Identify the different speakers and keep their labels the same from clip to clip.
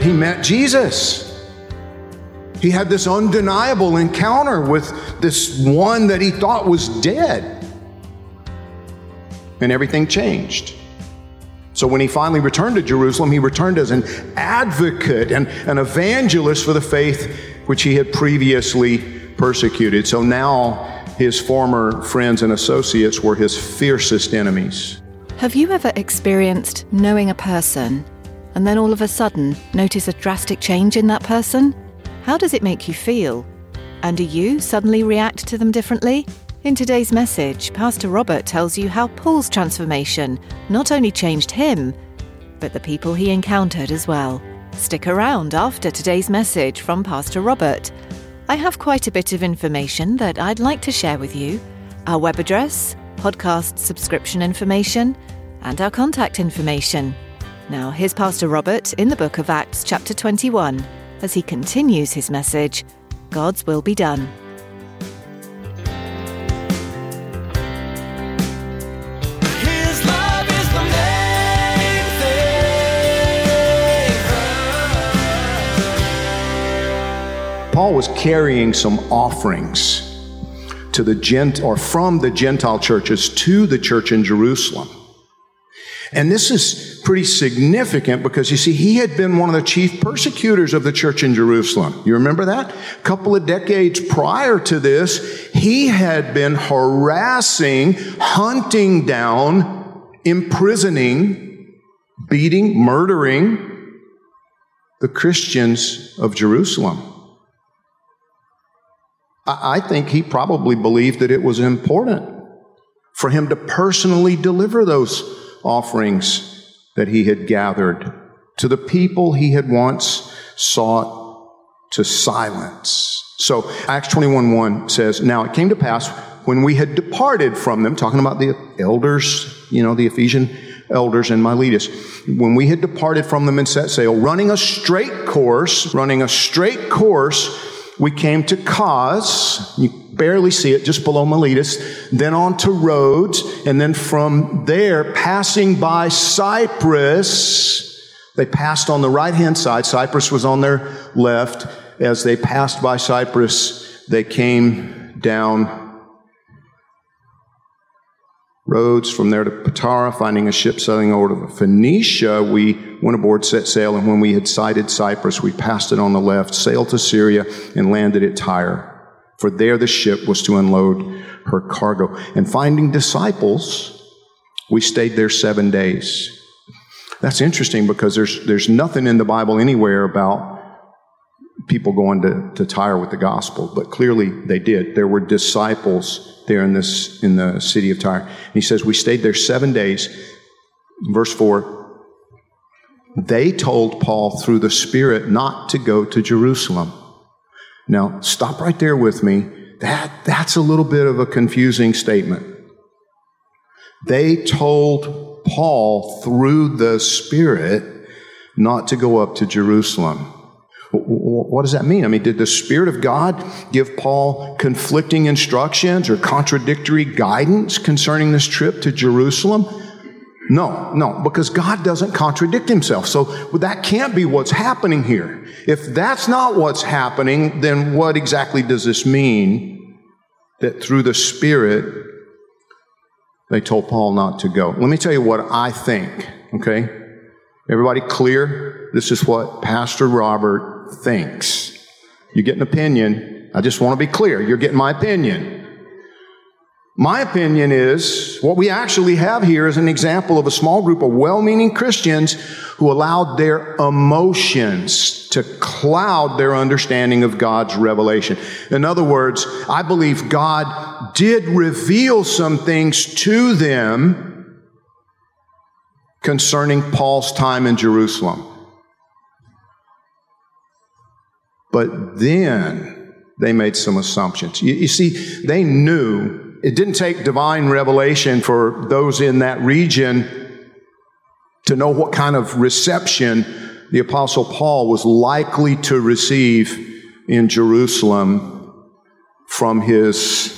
Speaker 1: But he met Jesus. He had this undeniable encounter with this one that he thought was dead. And everything changed. So when he finally returned to Jerusalem, he returned as an advocate and an evangelist for the faith which he had previously persecuted. So now his former friends and associates were his fiercest enemies.
Speaker 2: Have you ever experienced knowing a person and then all of a sudden notice a drastic change in that person? How does it make you feel? And do you suddenly react to them differently? In today's message, Pastor Robert tells you how Paul's transformation not only changed him, but the people he encountered as well. Stick around after today's message from Pastor Robert. I have quite a bit of information that I'd like to share with you our web address, podcast subscription information, and our contact information. Now, here's Pastor Robert in the book of Acts, chapter 21, as he continues his message God's will be done.
Speaker 3: His love is the main thing.
Speaker 1: Paul was carrying some offerings to the gent or from the Gentile churches to the church in Jerusalem. And this is pretty significant because you see, he had been one of the chief persecutors of the church in Jerusalem. You remember that? A couple of decades prior to this, he had been harassing, hunting down, imprisoning, beating, murdering the Christians of Jerusalem. I think he probably believed that it was important for him to personally deliver those offerings that he had gathered to the people he had once sought to silence. So Acts 21 1 says, Now it came to pass when we had departed from them, talking about the elders, you know, the Ephesian elders and Miletus, when we had departed from them and set sail, running a straight course, running a straight course, we came to Cos. You barely see it just below Miletus, then on to Rhodes, and then from there, passing by Cyprus, they passed on the right hand side. Cyprus was on their left. As they passed by Cyprus, they came down Rhodes from there to Patara, finding a ship sailing over to Phoenicia, we went aboard, set sail, and when we had sighted Cyprus, we passed it on the left, sailed to Syria, and landed at Tyre. For there the ship was to unload her cargo. And finding disciples, we stayed there seven days. That's interesting because there's, there's nothing in the Bible anywhere about people going to, to Tyre with the gospel, but clearly they did. There were disciples there in this in the city of Tyre. And he says, We stayed there seven days. Verse 4. They told Paul through the Spirit not to go to Jerusalem. Now, stop right there with me. That, that's a little bit of a confusing statement. They told Paul through the Spirit not to go up to Jerusalem. What does that mean? I mean, did the Spirit of God give Paul conflicting instructions or contradictory guidance concerning this trip to Jerusalem? No, no, because God doesn't contradict himself. So that can't be what's happening here. If that's not what's happening, then what exactly does this mean? That through the Spirit, they told Paul not to go. Let me tell you what I think, okay? Everybody clear? This is what Pastor Robert thinks. You get an opinion. I just want to be clear. You're getting my opinion. My opinion is what we actually have here is an example of a small group of well meaning Christians who allowed their emotions to cloud their understanding of God's revelation. In other words, I believe God did reveal some things to them concerning Paul's time in Jerusalem. But then they made some assumptions. You, you see, they knew it didn't take divine revelation for those in that region to know what kind of reception the Apostle Paul was likely to receive in Jerusalem from his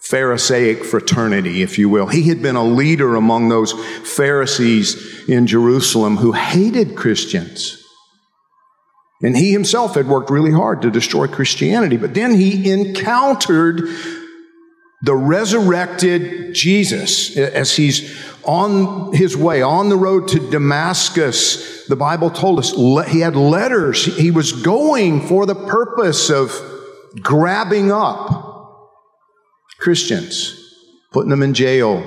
Speaker 1: Pharisaic fraternity, if you will. He had been a leader among those Pharisees in Jerusalem who hated Christians. And he himself had worked really hard to destroy Christianity. But then he encountered the resurrected Jesus as he's on his way, on the road to Damascus. The Bible told us he had letters. He was going for the purpose of grabbing up Christians, putting them in jail,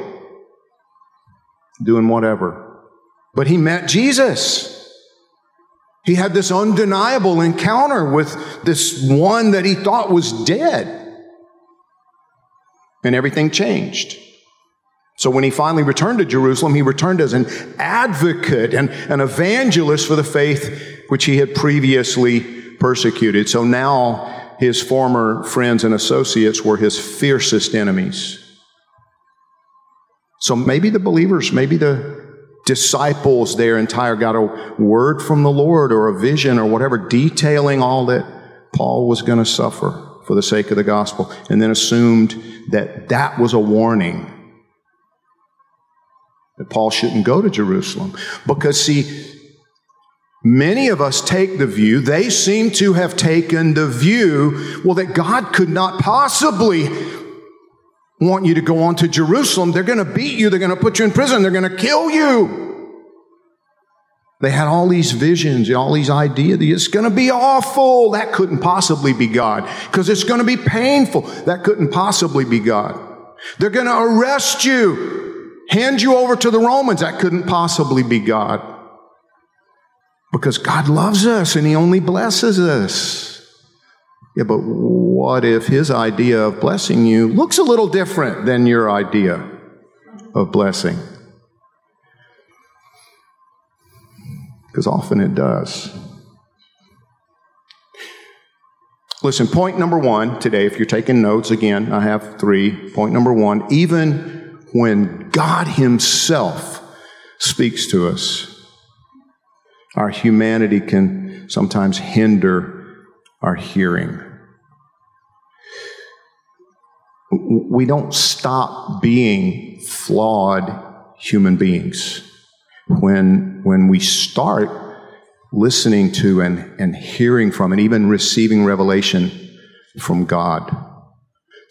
Speaker 1: doing whatever. But he met Jesus. He had this undeniable encounter with this one that he thought was dead. And everything changed. So when he finally returned to Jerusalem, he returned as an advocate and an evangelist for the faith which he had previously persecuted. So now his former friends and associates were his fiercest enemies. So maybe the believers, maybe the disciples there in Tyre got a word from the Lord or a vision or whatever detailing all that Paul was going to suffer for the sake of the gospel and then assumed that that was a warning that Paul shouldn't go to Jerusalem. Because, see, many of us take the view, they seem to have taken the view, well, that God could not possibly want you to go on to Jerusalem. They're going to beat you. They're going to put you in prison. They're going to kill you. They had all these visions, all these ideas. It's going to be awful. That couldn't possibly be God. Because it's going to be painful. That couldn't possibly be God. They're going to arrest you, hand you over to the Romans. That couldn't possibly be God. Because God loves us and He only blesses us. Yeah, but what if his idea of blessing you looks a little different than your idea of blessing? Because often it does. Listen, point number one today, if you're taking notes, again, I have three. Point number one, even when God Himself speaks to us, our humanity can sometimes hinder our hearing. We don't stop being flawed human beings when, when we start listening to and, and hearing from and even receiving revelation from God.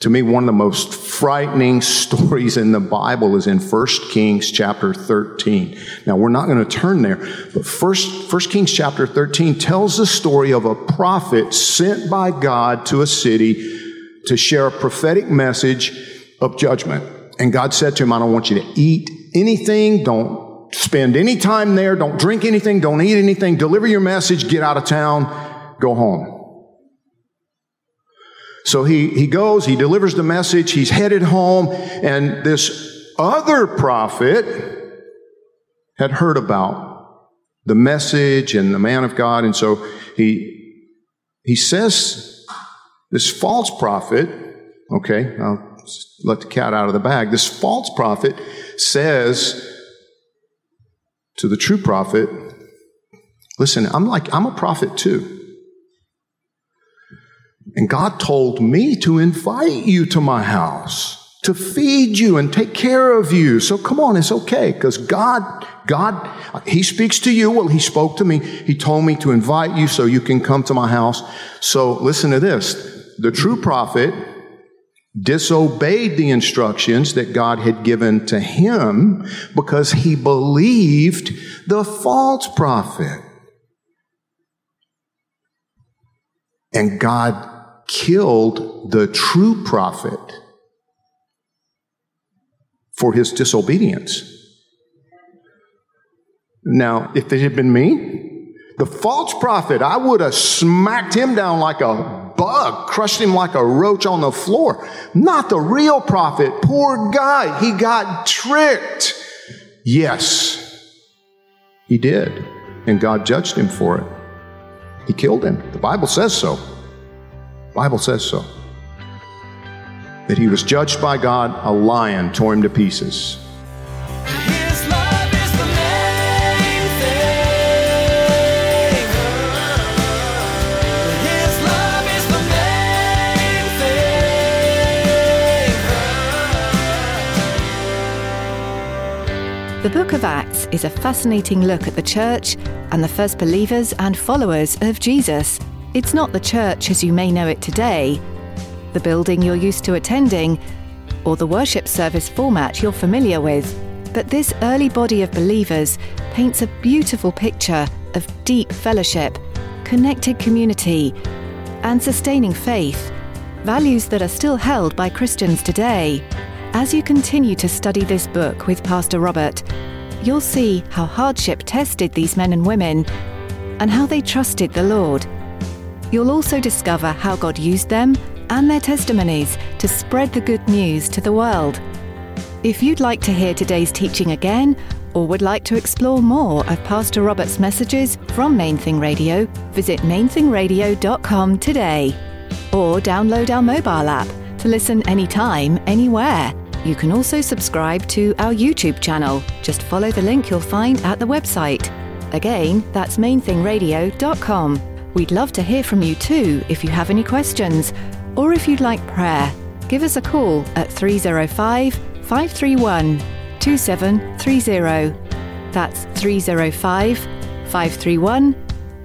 Speaker 1: To me, one of the most frightening stories in the Bible is in 1 Kings chapter 13. Now, we're not going to turn there, but 1, 1 Kings chapter 13 tells the story of a prophet sent by God to a city to share a prophetic message of judgment. And God said to him, I don't want you to eat anything, don't spend any time there, don't drink anything, don't eat anything, deliver your message, get out of town, go home. So he, he goes, he delivers the message, he's headed home, and this other prophet had heard about the message and the man of God, and so he, he says, this false prophet, okay, I'll let the cat out of the bag, this false prophet says to the true prophet, listen, I'm like, I'm a prophet too. And God told me to invite you to my house to feed you and take care of you. So come on, it's okay because God, God, He speaks to you. Well, He spoke to me. He told me to invite you so you can come to my house. So listen to this. The true prophet disobeyed the instructions that God had given to him because he believed the false prophet. And God killed the true prophet for his disobedience. Now, if it had been me, the false prophet, I would have smacked him down like a bug, crushed him like a roach on the floor. Not the real prophet. Poor guy. He got tricked. Yes, he did. And God judged him for it. He killed him. The Bible says so. The Bible says so. That he was judged by God, a lion tore him to pieces.
Speaker 3: His love is the main thing. His love is the main thing.
Speaker 2: The book of Acts is a fascinating look at the church and the first believers and followers of Jesus. It's not the church as you may know it today, the building you're used to attending, or the worship service format you're familiar with. But this early body of believers paints a beautiful picture of deep fellowship, connected community, and sustaining faith, values that are still held by Christians today. As you continue to study this book with Pastor Robert, you'll see how hardship tested these men and women and how they trusted the Lord. You'll also discover how God used them and their testimonies to spread the good news to the world. If you'd like to hear today's teaching again, or would like to explore more of Pastor Robert's messages from Main Thing Radio, visit mainthingradio.com today. Or download our mobile app to listen anytime, anywhere. You can also subscribe to our YouTube channel. Just follow the link you'll find at the website. Again, that's mainthingradio.com. We'd love to hear from you too if you have any questions or if you'd like prayer. Give us a call at 305 531 2730. That's 305 531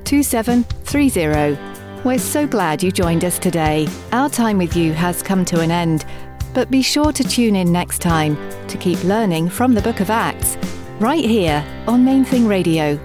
Speaker 2: 2730. We're so glad you joined us today. Our time with you has come to an end, but be sure to tune in next time to keep learning from the book of Acts, right here on Main Thing Radio.